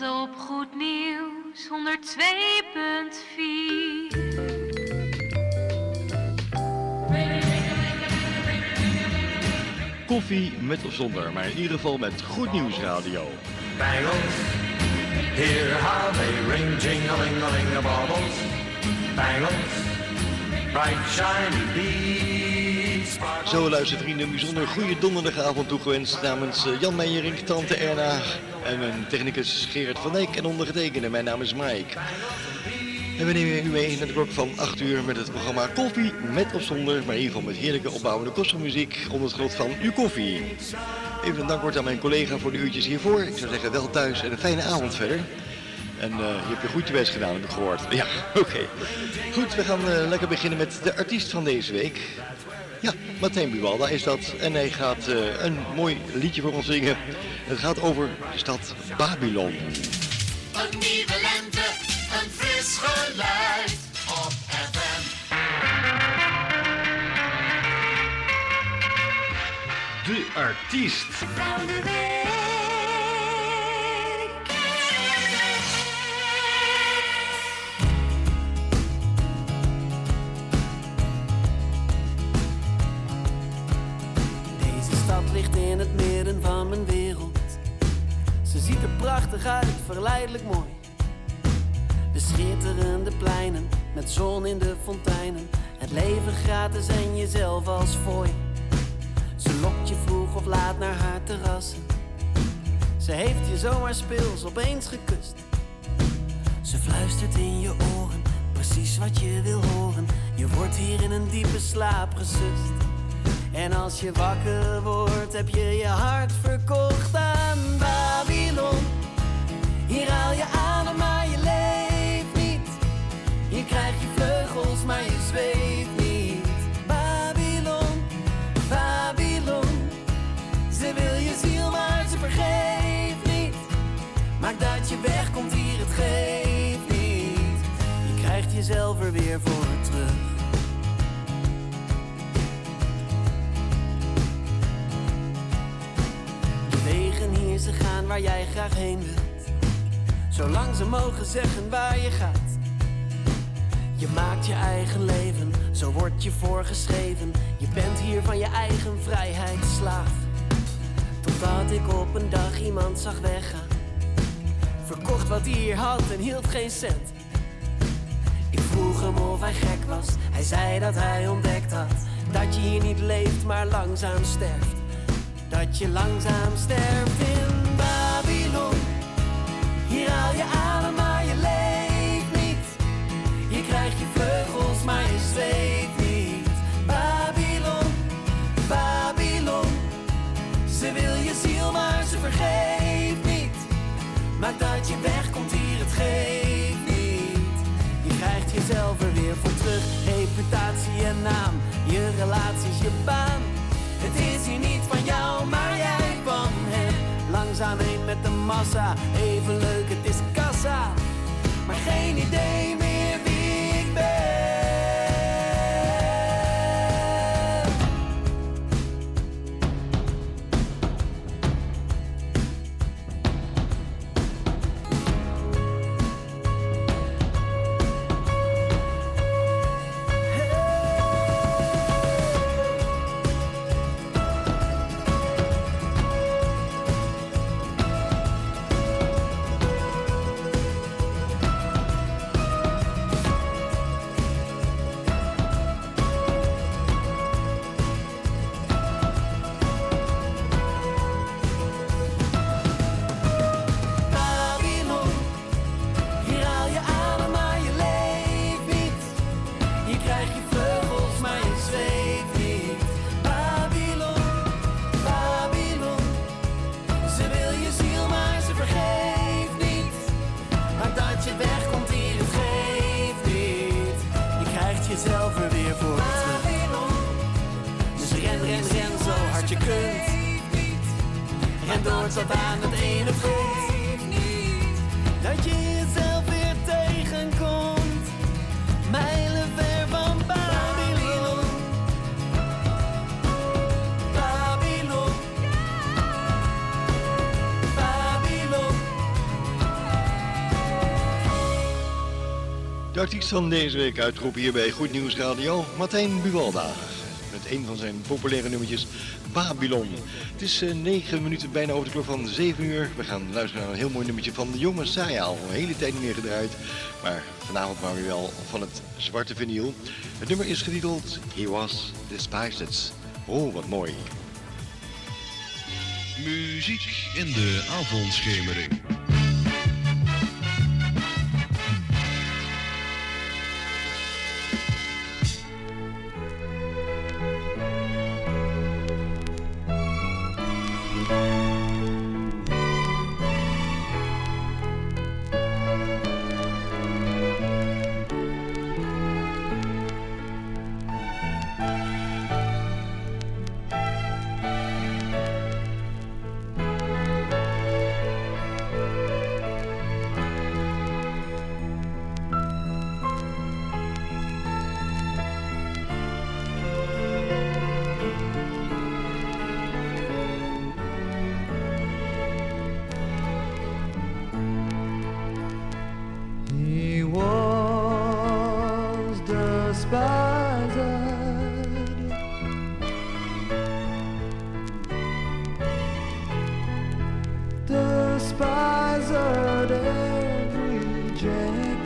Op Goed Nieuws 102.4. Koffie met of zonder, maar in ieder geval met Goed Nieuws Radio. Bangles, hear how they ring, jing-a-ling-a-ling the baubles. Bangles, bright shiny beads. Zo luistervrienden, een bijzonder goede donderdagavond toegewenst namens eh, Jan Meijering, tante Erna en mijn technicus Gerard van Dijk en ondergetekende. Mijn naam is Mike. En we nemen u mee naar de klok van 8 uur met het programma Koffie met of zonder, maar in ieder geval met heerlijke opbouwende kostmuziek onder het genot van uw koffie. Even een dankwoord aan mijn collega voor de uurtjes hiervoor. Ik zou zeggen wel thuis en een fijne avond verder. En eh, je hebt je goed je best gedaan, heb ik gehoord. Ja, oké. Goed, we gaan eh, lekker beginnen met de artiest van deze week. Ja, Martijn Buwalda is dat. En hij gaat eh, een mooi liedje voor ons zingen. Het gaat over de stad Babylon. Een nieuwe lente, een fris geluid op FM. De artiest. In het midden van mijn wereld. Ze ziet er prachtig uit, verleidelijk mooi. De schitterende pleinen, met zon in de fonteinen. Het leven gratis en jezelf als fooi. Ze lokt je vroeg of laat naar haar terrassen. Ze heeft je zomaar speels opeens gekust. Ze fluistert in je oren, precies wat je wil horen. Je wordt hier in een diepe slaap gesust. En als je wakker wordt, heb je je hart verkocht aan Babylon. Hier haal je adem, maar je leeft niet. Hier krijg je vleugels, maar je zweeft niet. Babylon, Babylon. Ze wil je ziel, maar ze vergeeft niet. Maak dat je wegkomt hier, het geeft niet. Je krijgt jezelf er weer voor terug. De wegen hier, ze gaan waar jij graag heen wilt. Zolang ze mogen zeggen waar je gaat. Je maakt je eigen leven, zo wordt je voorgeschreven. Je bent hier van je eigen vrijheid slaaf. Totdat ik op een dag iemand zag weggaan. Verkocht wat hij hier had en hield geen cent. Ik vroeg hem of hij gek was. Hij zei dat hij ontdekt had dat je hier niet leeft, maar langzaam sterft. Dat je langzaam sterft in Babylon. Hier haal je adem, maar je leeft niet. Je krijgt je vleugels, maar je zweeft niet. Babylon, Babylon. Ze wil je ziel, maar ze vergeeft niet. Maak dat je wegkomt hier, het geeft niet. Je krijgt jezelf er weer voor terug. Reputatie en naam, je relaties, je baan. Het is hier niet van jou, maar jij van hem. Langzaam heen met de massa, even leuk, het is kassa. Maar geen idee meer je kunt. En door tot aan het ene punt. Dat je jezelf weer tegenkomt. Mijlen ver van Babylon. Babylon. Babylon. De artiest van deze week uitroepen hier bij Goed Nieuws Radio, Martijn Buwalda. Met een van zijn populaire nummertjes, Babylon. Het is eh, 9 minuten bijna over de klok van 7 uur. We gaan luisteren naar een heel mooi nummertje van de jonge Saya. Al een hele tijd niet meer gedraaid. Maar vanavond maar weer wel van het zwarte vinyl. Het nummer is getiteld He Was Despised. Oh, wat mooi. Muziek in de avondschemering. And rejected.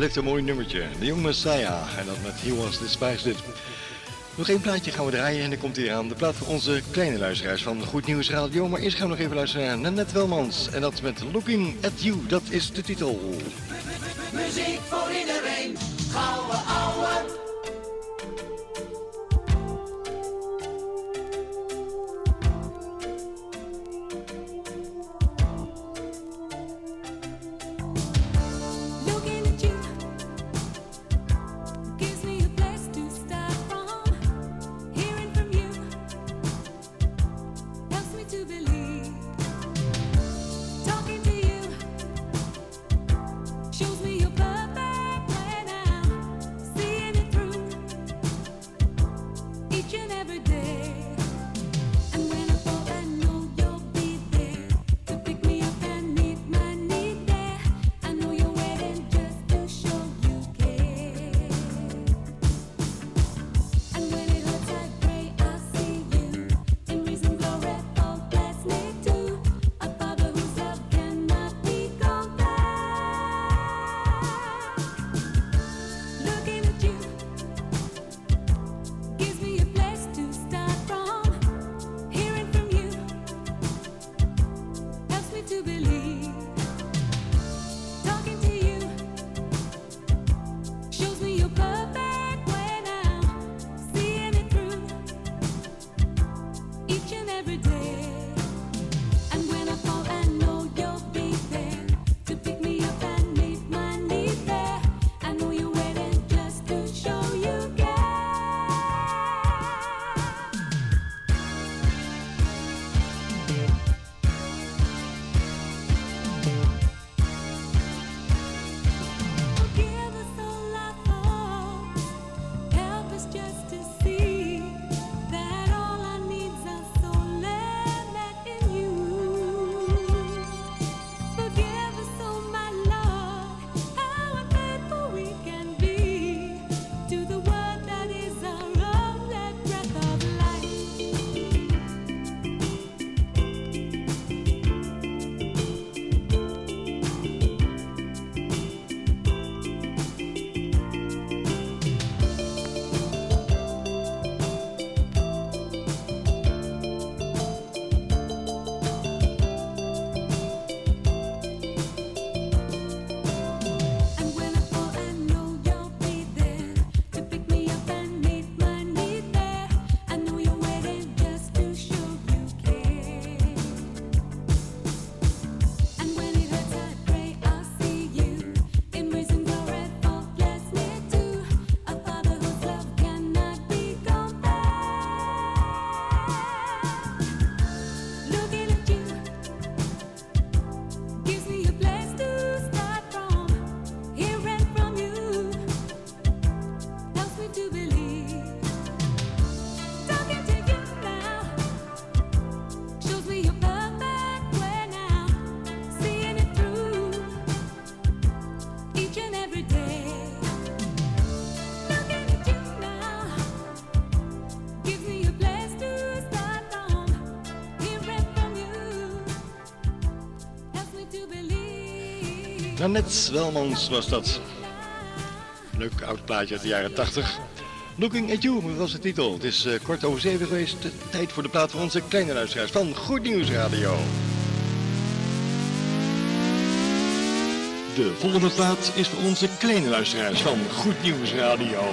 Blijft een mooi nummertje. De Young Messiah. En dat met He Was Despised. Nog één plaatje gaan we draaien en dan komt hij aan. De plaat voor onze kleine luisteraars van Goed Nieuws Radio. Maar eerst gaan we nog even luisteren naar Nanette Welmans. En dat met Looking at You. Dat is de titel. Net Welmans was dat. Leuk oud plaatje uit de jaren 80. Looking at You was de titel. Het is uh, kort over zeven geweest. Tijd voor de plaat van onze kleine luisteraars van Goed Nieuws Radio. De volgende plaat is voor onze kleine luisteraars van Goed Nieuws Radio.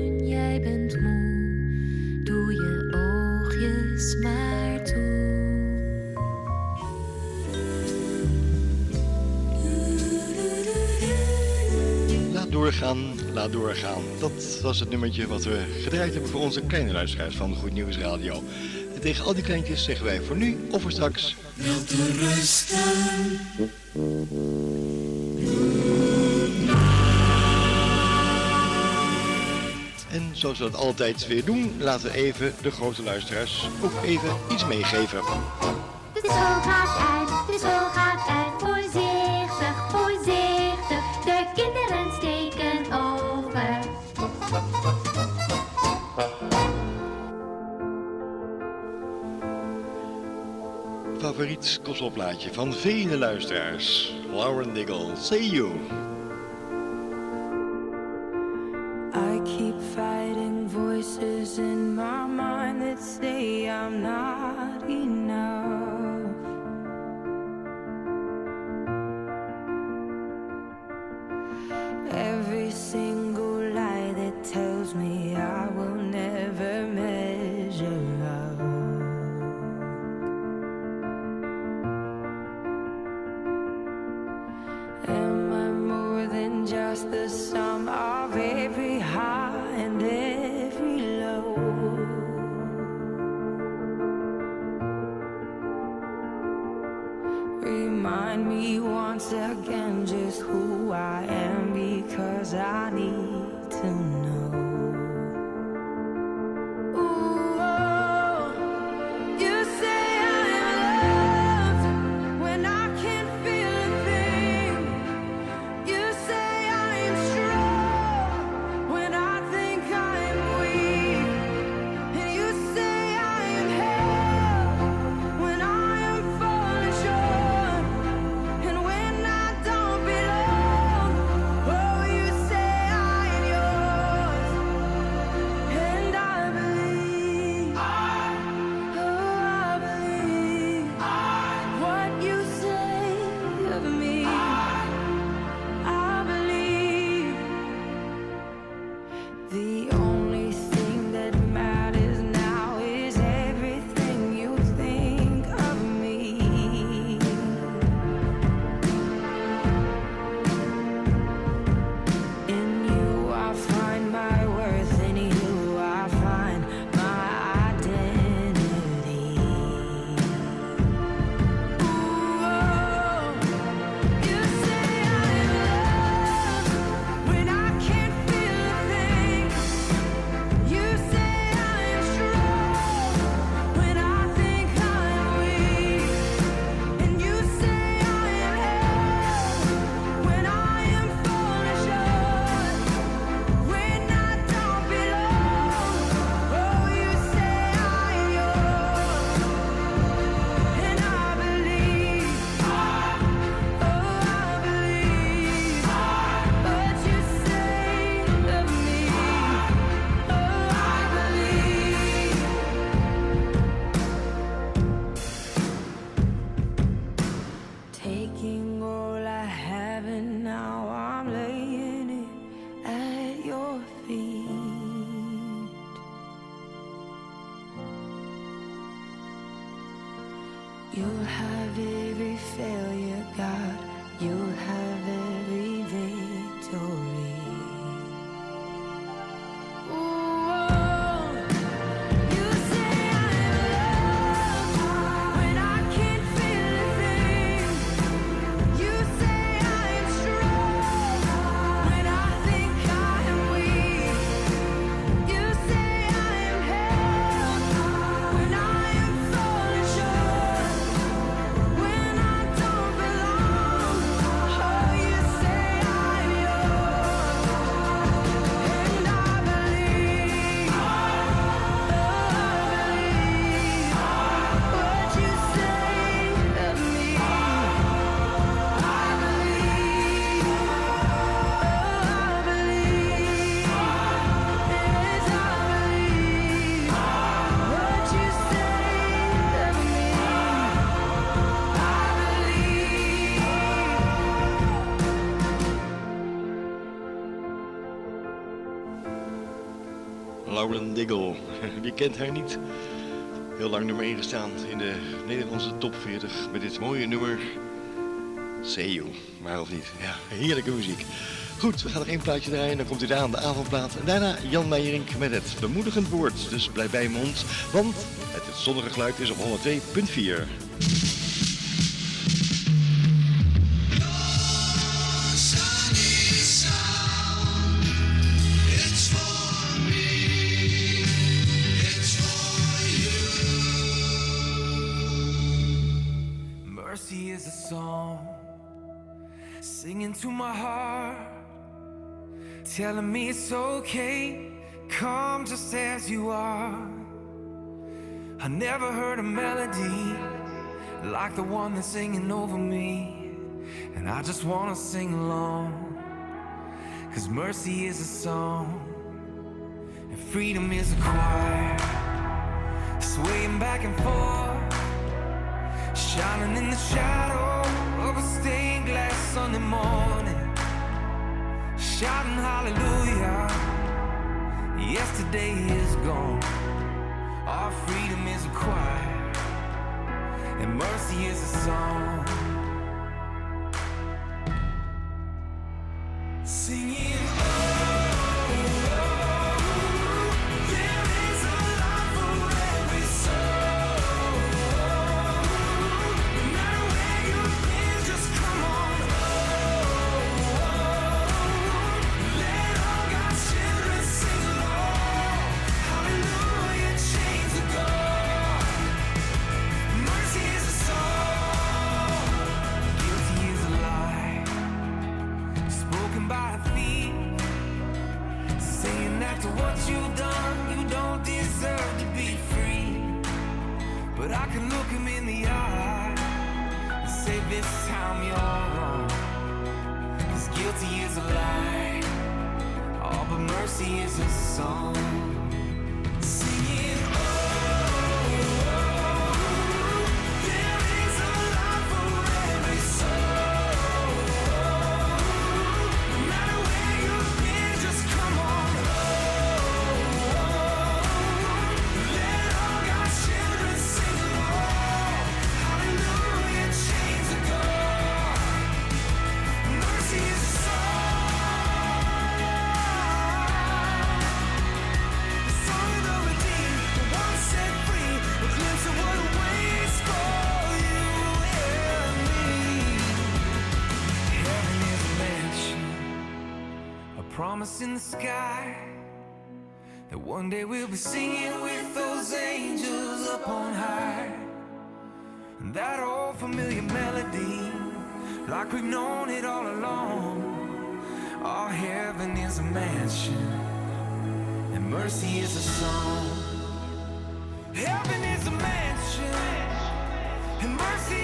gaan, laat doorgaan. Dat was het nummertje wat we gedraaid hebben voor onze kleine luisteraars van Goed Nieuws Radio. En tegen al die kleintjes zeggen wij voor nu of voor straks... En zoals we dat altijd weer doen, laten we even de grote luisteraars ook even iets meegeven. het gospelplaatje van vele luisteraars. Lauren Diggle, See You. I keep fighting voices in my mind that say I'm not enough. Lauren Wie kent haar niet? Heel lang nummer 1 gestaan in de Nederlandse top 40 met dit mooie nummer. Seyo, maar of niet? Ja, heerlijke muziek. Goed, we gaan nog één plaatje draaien, dan komt u aan, de avondplaat. En daarna Jan Meijerink met het bemoedigend woord. Dus blijf bij mond, want het zonnige geluid is op 102.4. singing to my heart, telling me it's okay, come just as you are. I never heard a melody like the one that's singing over me, and I just wanna sing along. Cause mercy is a song, and freedom is a choir, swaying back and forth, shining in the shadow a stained glass Sunday morning, shouting hallelujah. Yesterday is gone, our freedom is a choir, and mercy is a song. Singing, promise in the sky. That one day we'll be singing with those angels up on high. And that old familiar melody, like we've known it all along. Our heaven is a mansion, and mercy is a song. Heaven is a mansion, and mercy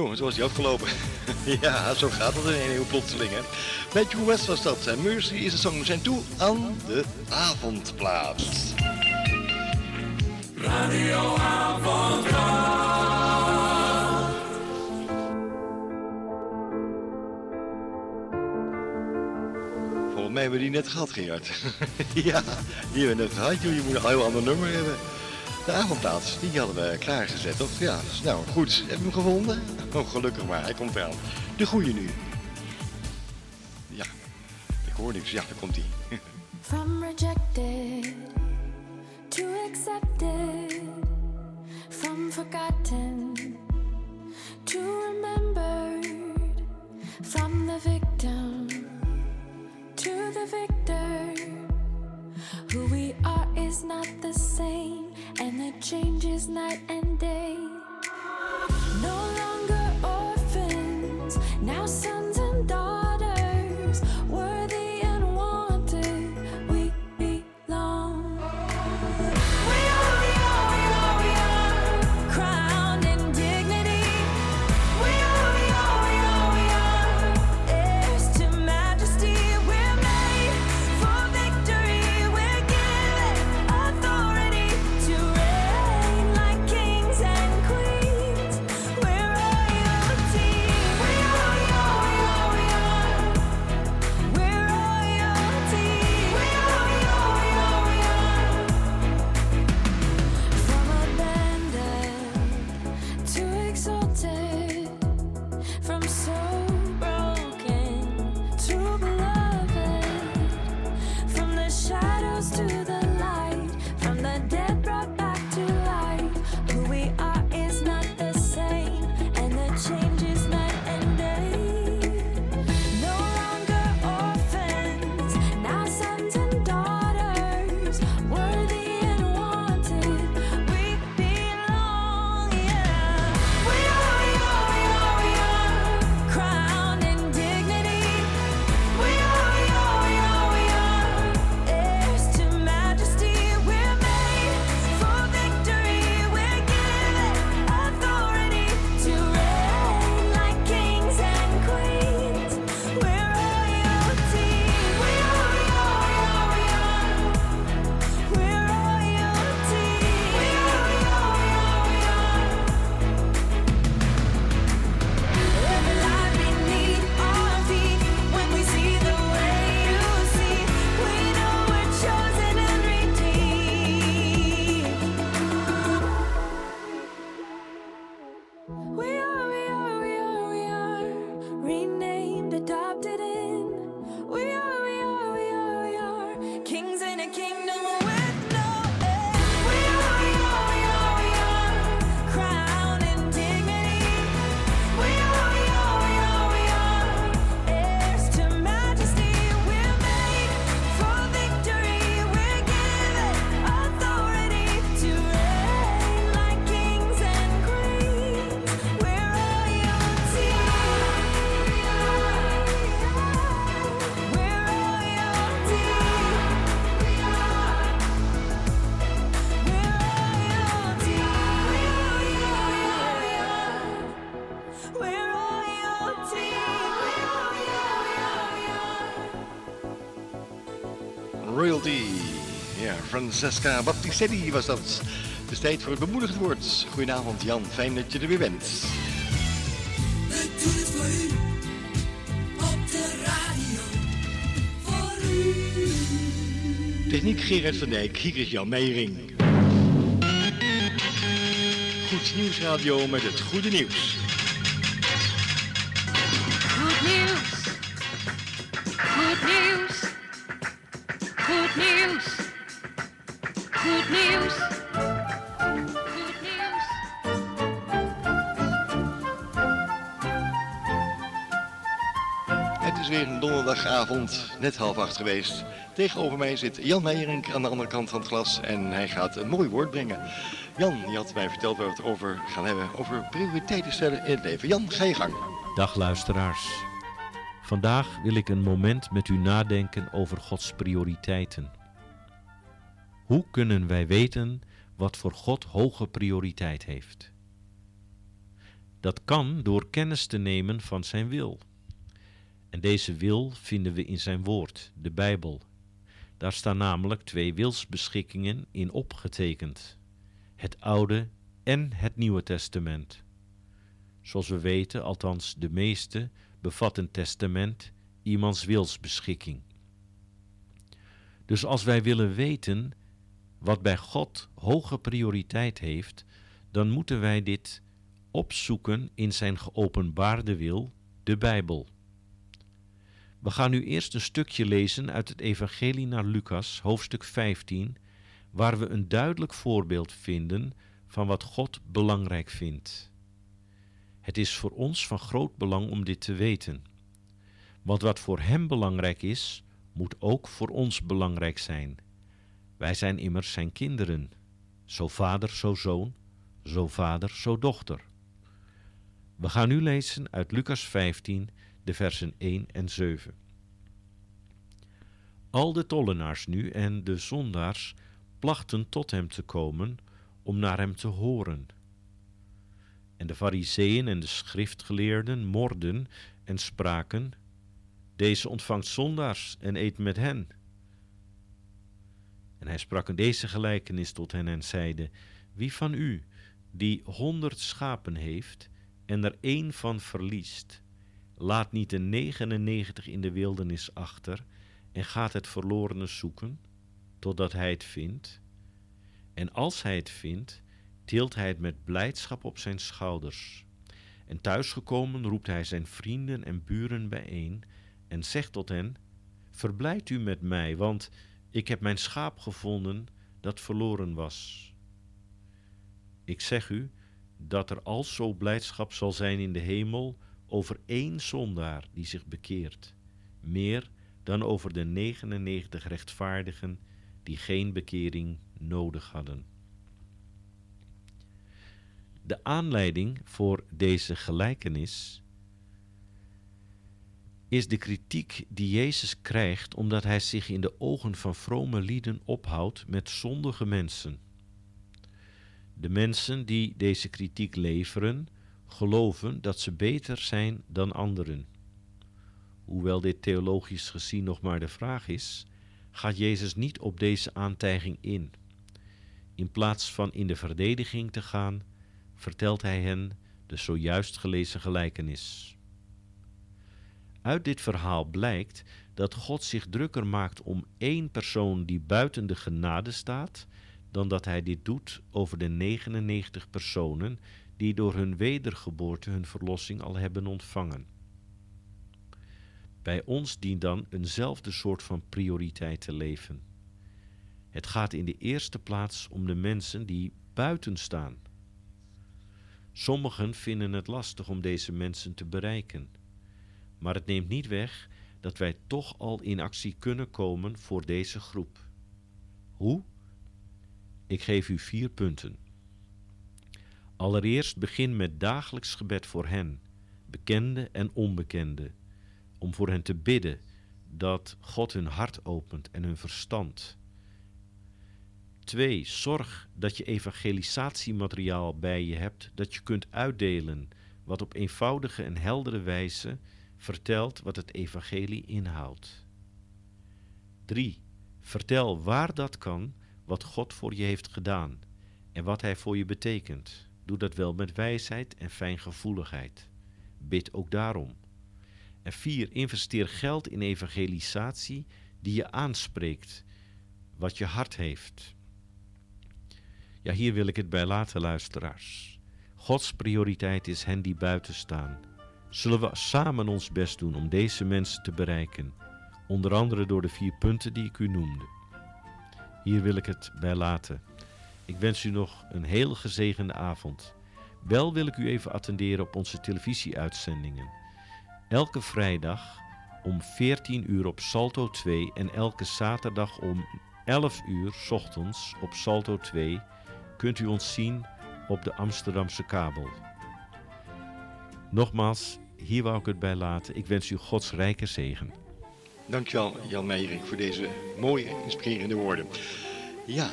Zo, zo was hij afgelopen. ja, zo gaat het in een heel plotseling, hè. Matthew West was dat. En Mercy is een song. We zijn toe aan de avondplaat. Radio Volgens mij hebben we die net gehad, Gerard. ja, die hebben we net gehad. joh. Je moet een heel ander nummer hebben. De avondplaat, die hadden we klaargezet, toch? Ja, dus nou goed. Heb je hem gevonden? Oh, gelukkig maar. Hij komt eraan. De goede nu. Ja, ik hoor niks. Ja, daar komt hij. From rejected to accepted, from forgotten to remembered, from the victim to the victor. Who we are is not the same, and the change is night and day. Francesca Battistelli was dat. Het is tijd voor het bemoedigend woord. Goedenavond Jan, fijn dat je er weer bent. We doen het voor u. Op de radio. Voor u. Techniek Gerard van Dijk, hier is Jan Meijering. Goed Nieuwsradio met het goede nieuws. Net half acht geweest. Tegenover mij zit Jan Meijering aan de andere kant van het glas en hij gaat een mooi woord brengen. Jan, je had mij verteld waar we het over gaan hebben, over prioriteiten stellen in het leven. Jan, ga je gang. Dag luisteraars. Vandaag wil ik een moment met u nadenken over Gods prioriteiten. Hoe kunnen wij weten wat voor God hoge prioriteit heeft? Dat kan door kennis te nemen van Zijn wil. En deze wil vinden we in Zijn woord, de Bijbel. Daar staan namelijk twee wilsbeschikkingen in opgetekend: het Oude en het Nieuwe Testament. Zoals we weten, althans de meeste, bevat een testament iemands wilsbeschikking. Dus als wij willen weten wat bij God hoge prioriteit heeft, dan moeten wij dit opzoeken in zijn geopenbaarde wil, de Bijbel. We gaan nu eerst een stukje lezen uit het Evangelie naar Lucas, hoofdstuk 15, waar we een duidelijk voorbeeld vinden van wat God belangrijk vindt. Het is voor ons van groot belang om dit te weten. Want wat voor Hem belangrijk is, moet ook voor ons belangrijk zijn. Wij zijn immers Zijn kinderen. Zo vader, zo zoon, zo vader, zo dochter. We gaan nu lezen uit Lucas 15, de versen 1 en 7. Al de tollenaars nu en de zondaars plachten tot hem te komen om naar hem te horen. En de fariseeën en de schriftgeleerden morden en spraken, deze ontvangt zondaars en eet met hen. En hij sprak in deze gelijkenis tot hen en zeide, wie van u, die honderd schapen heeft en er één van verliest, laat niet de 99 in de wildernis achter en gaat het verlorene zoeken, totdat hij het vindt. En als hij het vindt, tilt hij het met blijdschap op zijn schouders. En thuisgekomen roept hij zijn vrienden en buren bijeen en zegt tot hen, Verblijd u met mij, want ik heb mijn schaap gevonden dat verloren was. Ik zeg u dat er al zo blijdschap zal zijn in de hemel over één zondaar die zich bekeert, meer dan over de 99 rechtvaardigen die geen bekering nodig hadden. De aanleiding voor deze gelijkenis is de kritiek die Jezus krijgt omdat hij zich in de ogen van vrome lieden ophoudt met zondige mensen. De mensen die deze kritiek leveren, geloven dat ze beter zijn dan anderen. Hoewel dit theologisch gezien nog maar de vraag is, gaat Jezus niet op deze aantijging in. In plaats van in de verdediging te gaan, vertelt hij hen de zojuist gelezen gelijkenis. Uit dit verhaal blijkt dat God zich drukker maakt om één persoon die buiten de genade staat, dan dat hij dit doet over de 99 personen die door hun wedergeboorte hun verlossing al hebben ontvangen. Bij ons dient dan eenzelfde soort van prioriteit te leven. Het gaat in de eerste plaats om de mensen die buiten staan. Sommigen vinden het lastig om deze mensen te bereiken, maar het neemt niet weg dat wij toch al in actie kunnen komen voor deze groep. Hoe? Ik geef u vier punten. Allereerst begin met dagelijks gebed voor hen, bekende en onbekende, om voor hen te bidden dat God hun hart opent en hun verstand. 2. Zorg dat je evangelisatiemateriaal bij je hebt dat je kunt uitdelen, wat op eenvoudige en heldere wijze vertelt wat het evangelie inhoudt. 3. Vertel waar dat kan wat God voor je heeft gedaan en wat Hij voor je betekent. Doe dat wel met wijsheid en fijngevoeligheid. Bid ook daarom. En 4. Investeer geld in evangelisatie die je aanspreekt, wat je hart heeft. Ja, hier wil ik het bij laten, luisteraars. Gods prioriteit is hen die buiten staan. Zullen we samen ons best doen om deze mensen te bereiken, onder andere door de vier punten die ik u noemde. Hier wil ik het bij laten. Ik wens u nog een heel gezegende avond. Wel wil ik u even attenderen op onze televisieuitzendingen. Elke vrijdag om 14 uur op Salto 2 en elke zaterdag om 11 uur ochtends op Salto 2 kunt u ons zien op de Amsterdamse kabel. Nogmaals, hier wou ik het bij laten. Ik wens u Gods rijke zegen. Dankjewel Jan Meijering voor deze mooie, inspirerende woorden. Ja,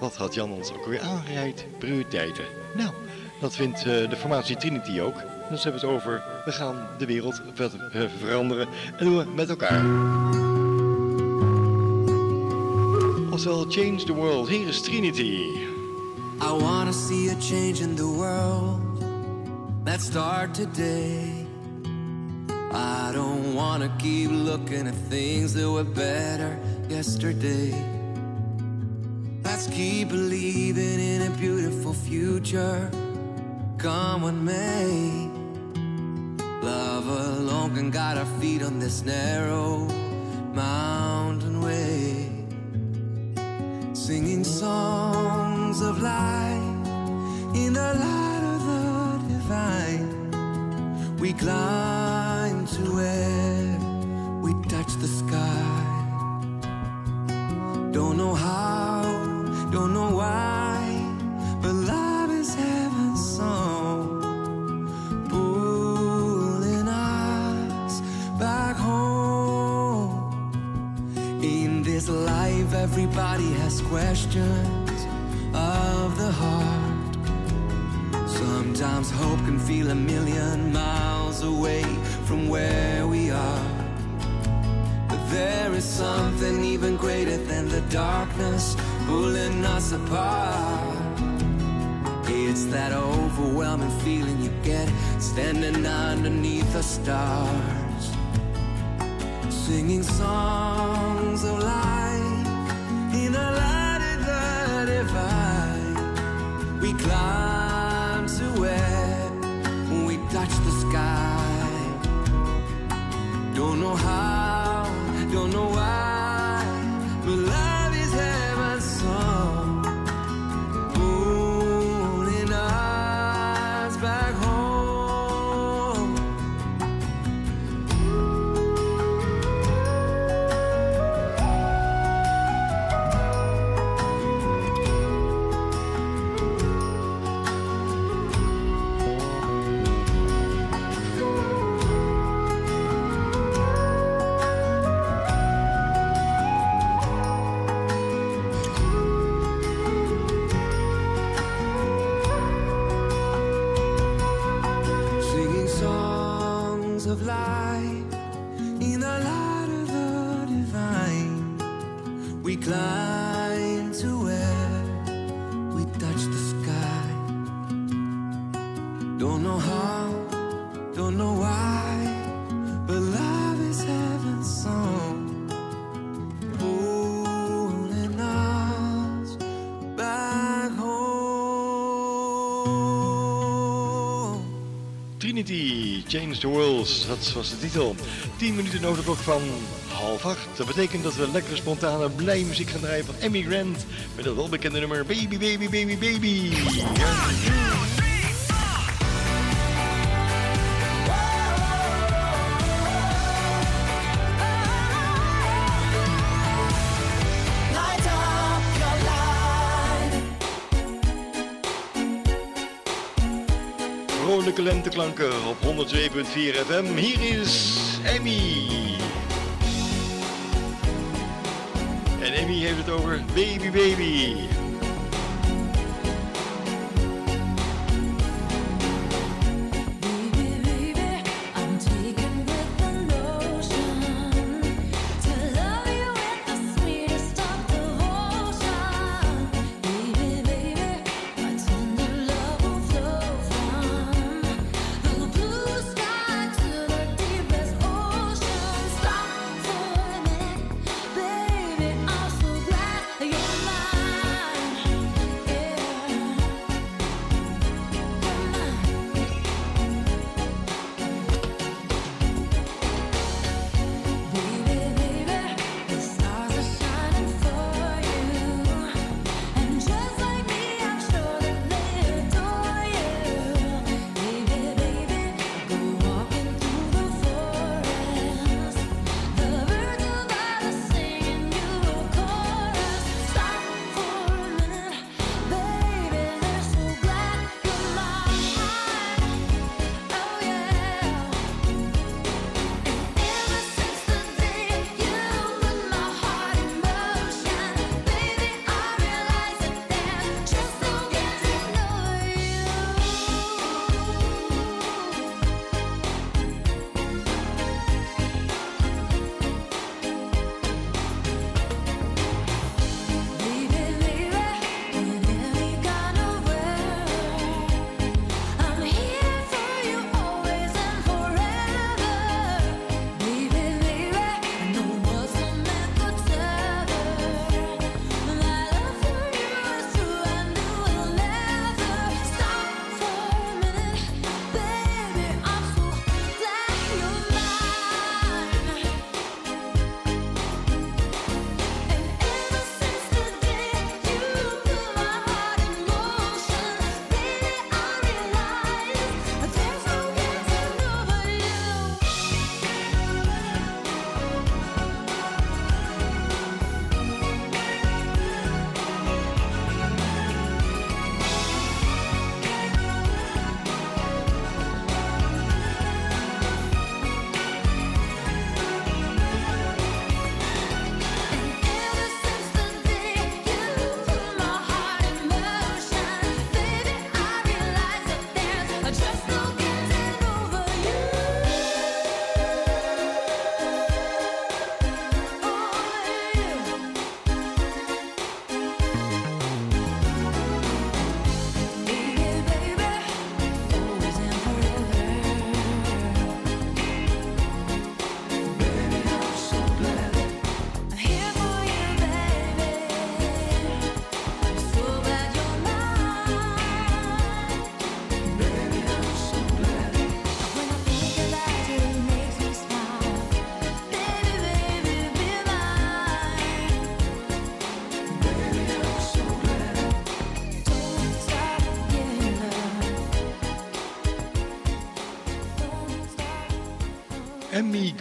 wat had Jan ons ook weer aangereikt? Prioriteiten. Nou, dat vindt eh, de formatie Trinity ook. Dus hebben we het over, we gaan de wereld ver- eh, veranderen en doen we met elkaar. Oftewel, change the world. Hier is Trinity. I wanna see a change in the world. Let's start today. I don't wanna keep looking at things that were better yesterday. Let's keep believing in a beautiful future. Come what may. Love alone can guide our feet on this narrow mountain way singing songs of light in the light of the divine. We climb to where we touch the sky. Don't know how, everybody has questions of the heart. Sometimes hope can feel a million miles away from where we are. But there is something even greater than the darkness pulling us apart. It's that overwhelming feeling you get standing underneath the stars singing songs of life climb to where we touch the sky. Don't know how, Change the World, dat was de titel. 10 minuten klok van half acht. Dat betekent dat we lekker spontane blij muziek gaan draaien van Emmy Grant. Met dat welbekende nummer Baby, Baby, Baby, Baby. Light Lenteklanken op 102.4 FM. Hier is Emmy. En Emmy heeft het over Baby Baby.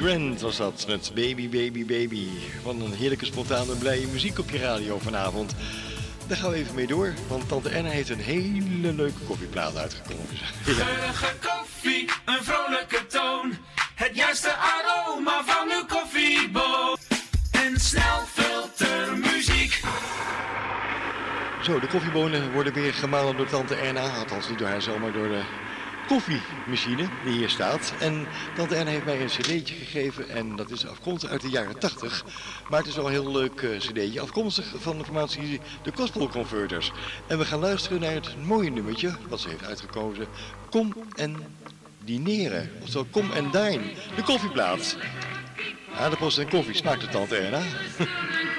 Grant was dat met Baby Baby Baby. Wat een heerlijke spontane blije muziek op je radio vanavond. Daar gaan we even mee door, want Tante Erna heeft een hele leuke koffieplaat uitgekozen. Ja. Geurige koffie, een vrolijke toon. Het juiste aroma van uw koffieboon. En snelfiltermuziek. Zo, de koffiebonen worden weer gemalen door Tante Erna. Althans niet door haar zelf, maar door de koffiemachine die hier staat. En Tante Erna heeft mij een cd'tje gegeven en dat is afkomstig uit de jaren 80. Maar het is wel een heel leuk eh, cd'tje, afkomstig van de formatie de Gospel Converters. En we gaan luisteren naar het mooie nummertje wat ze heeft uitgekozen. Kom en dineren. Oftewel, kom en dine. De koffieplaats. Aardappels en koffie smaakt de Tante Erna.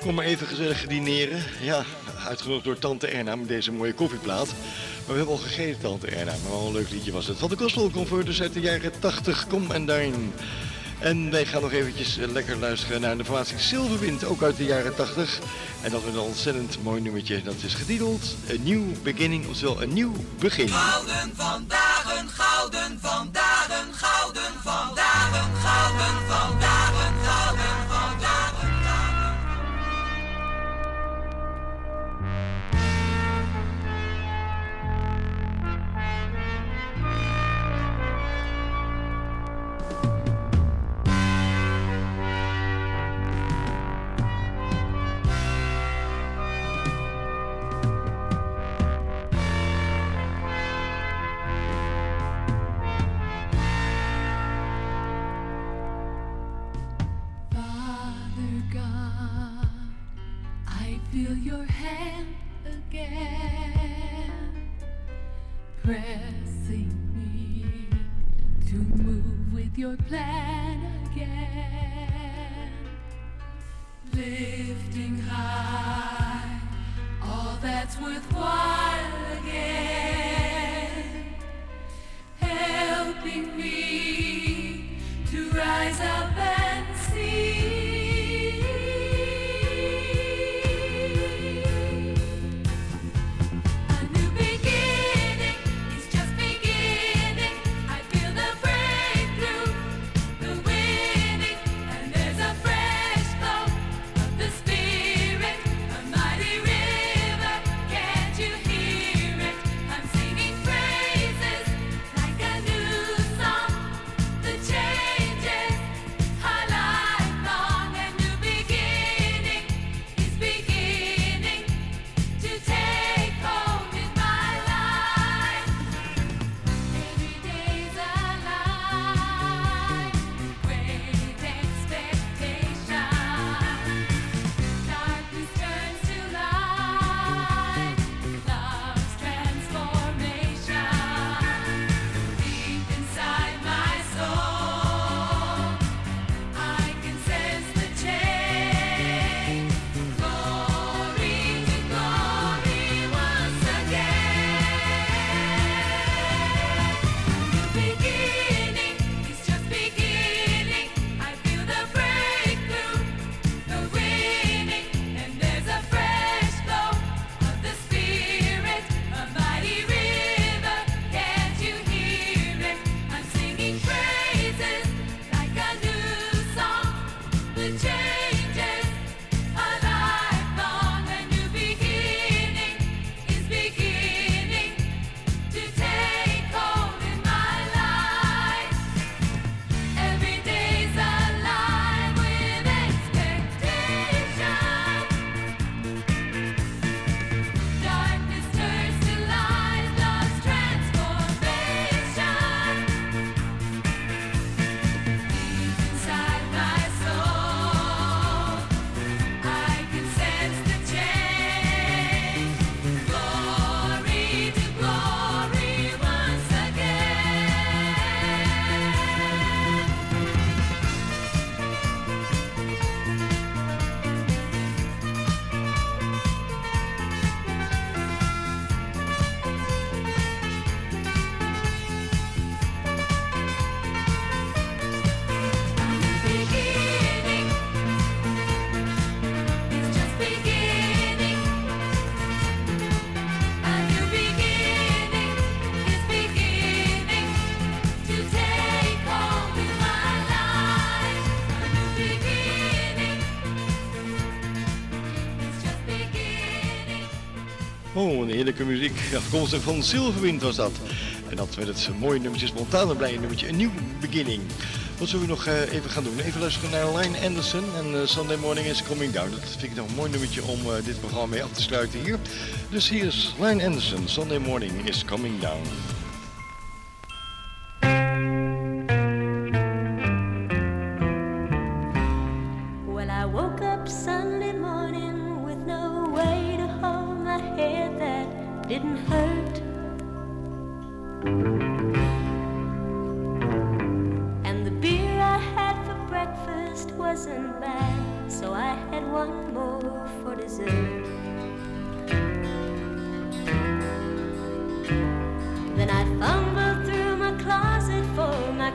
Kom maar even gezellig dineren. Ja, uitgenodigd door Tante Erna met deze mooie koffieplaat. Maar we hebben al gegeten, Tante Erna. Maar wel een leuk liedje was het. Van de Gospel Converters uit de jaren 80. Kom en daarin. En wij gaan nog eventjes eh, lekker luisteren naar de formatie Silverwind, ook uit de jaren 80. En dat is een ontzettend mooi nummertje. Dat is getiteld A New Beginning, oftewel een nieuw begin. Een heerlijke muziek. Afkomstig van Silverwind was dat. En dat met het mooie nummertje, spontane blije nummertje, een nieuw beginning. Wat zullen we nog eh, even gaan doen? Even luisteren naar Line Anderson en eh, Sunday Morning is Coming Down. Dat vind ik nog een mooi nummertje om eh, dit programma mee af te sluiten hier. Dus hier is Line Anderson, Sunday Morning is Coming Down.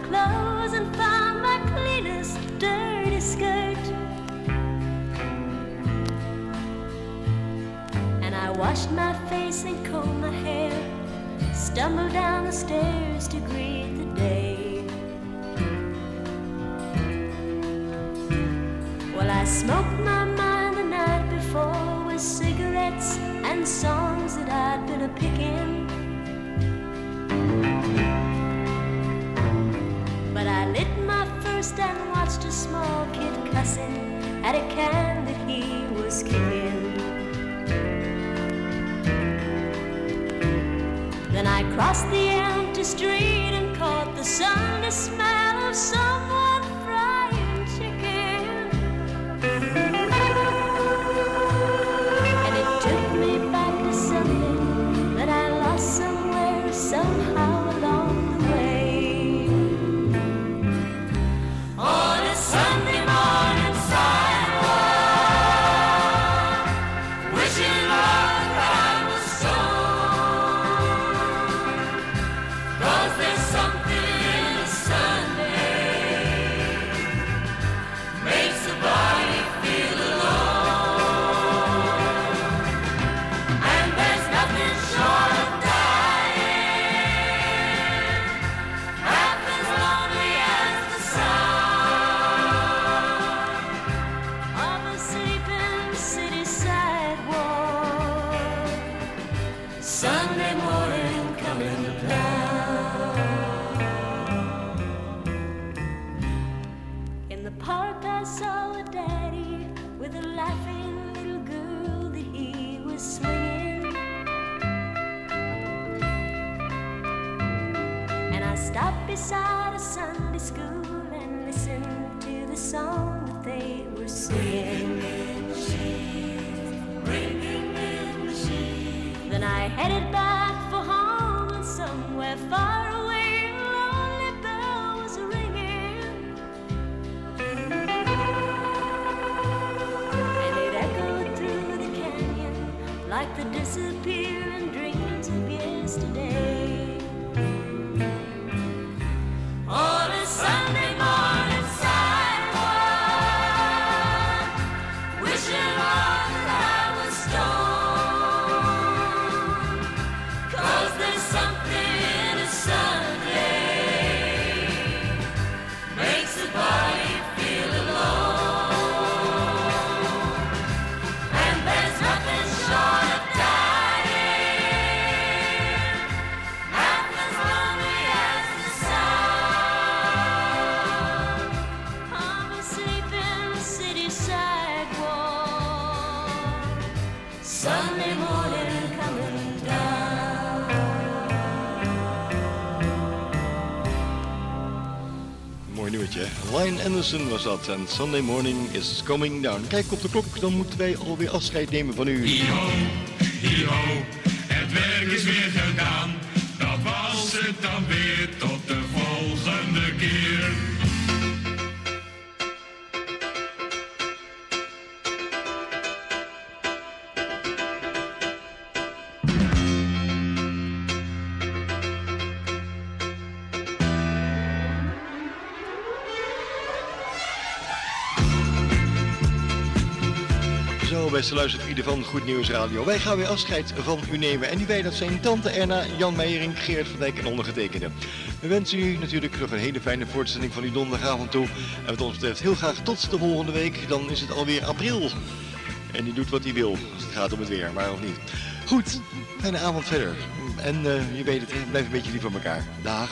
Clothes and found my cleanest dirty skirt. And I washed my face and combed my hair, stumbled down the stairs to greet the day. That he was kicking. Then I crossed the empty street and caught the Sunday smell of someone beside a Sunday school and listened to the song that they were singing. Ringing bell, machine. Then I headed back Anderson was dat. En Sunday morning is coming down. Kijk op de klok, dan moeten wij alweer afscheid nemen van u. Hi-ho, het beste luistervrienden van Goed Nieuws Radio. Wij gaan weer afscheid van u nemen. En die wij, dat zijn Tante Erna, Jan Meijering, Geert van Dijk en ondergetekende. We wensen u natuurlijk nog een hele fijne voortzetting van uw donderdagavond toe. En wat ons betreft heel graag tot de volgende week. Dan is het alweer april. En die doet wat hij wil, als het gaat om het weer, maar of niet. Goed, fijne avond verder. En eh, je weet het, blijf een beetje lief van elkaar. Dag.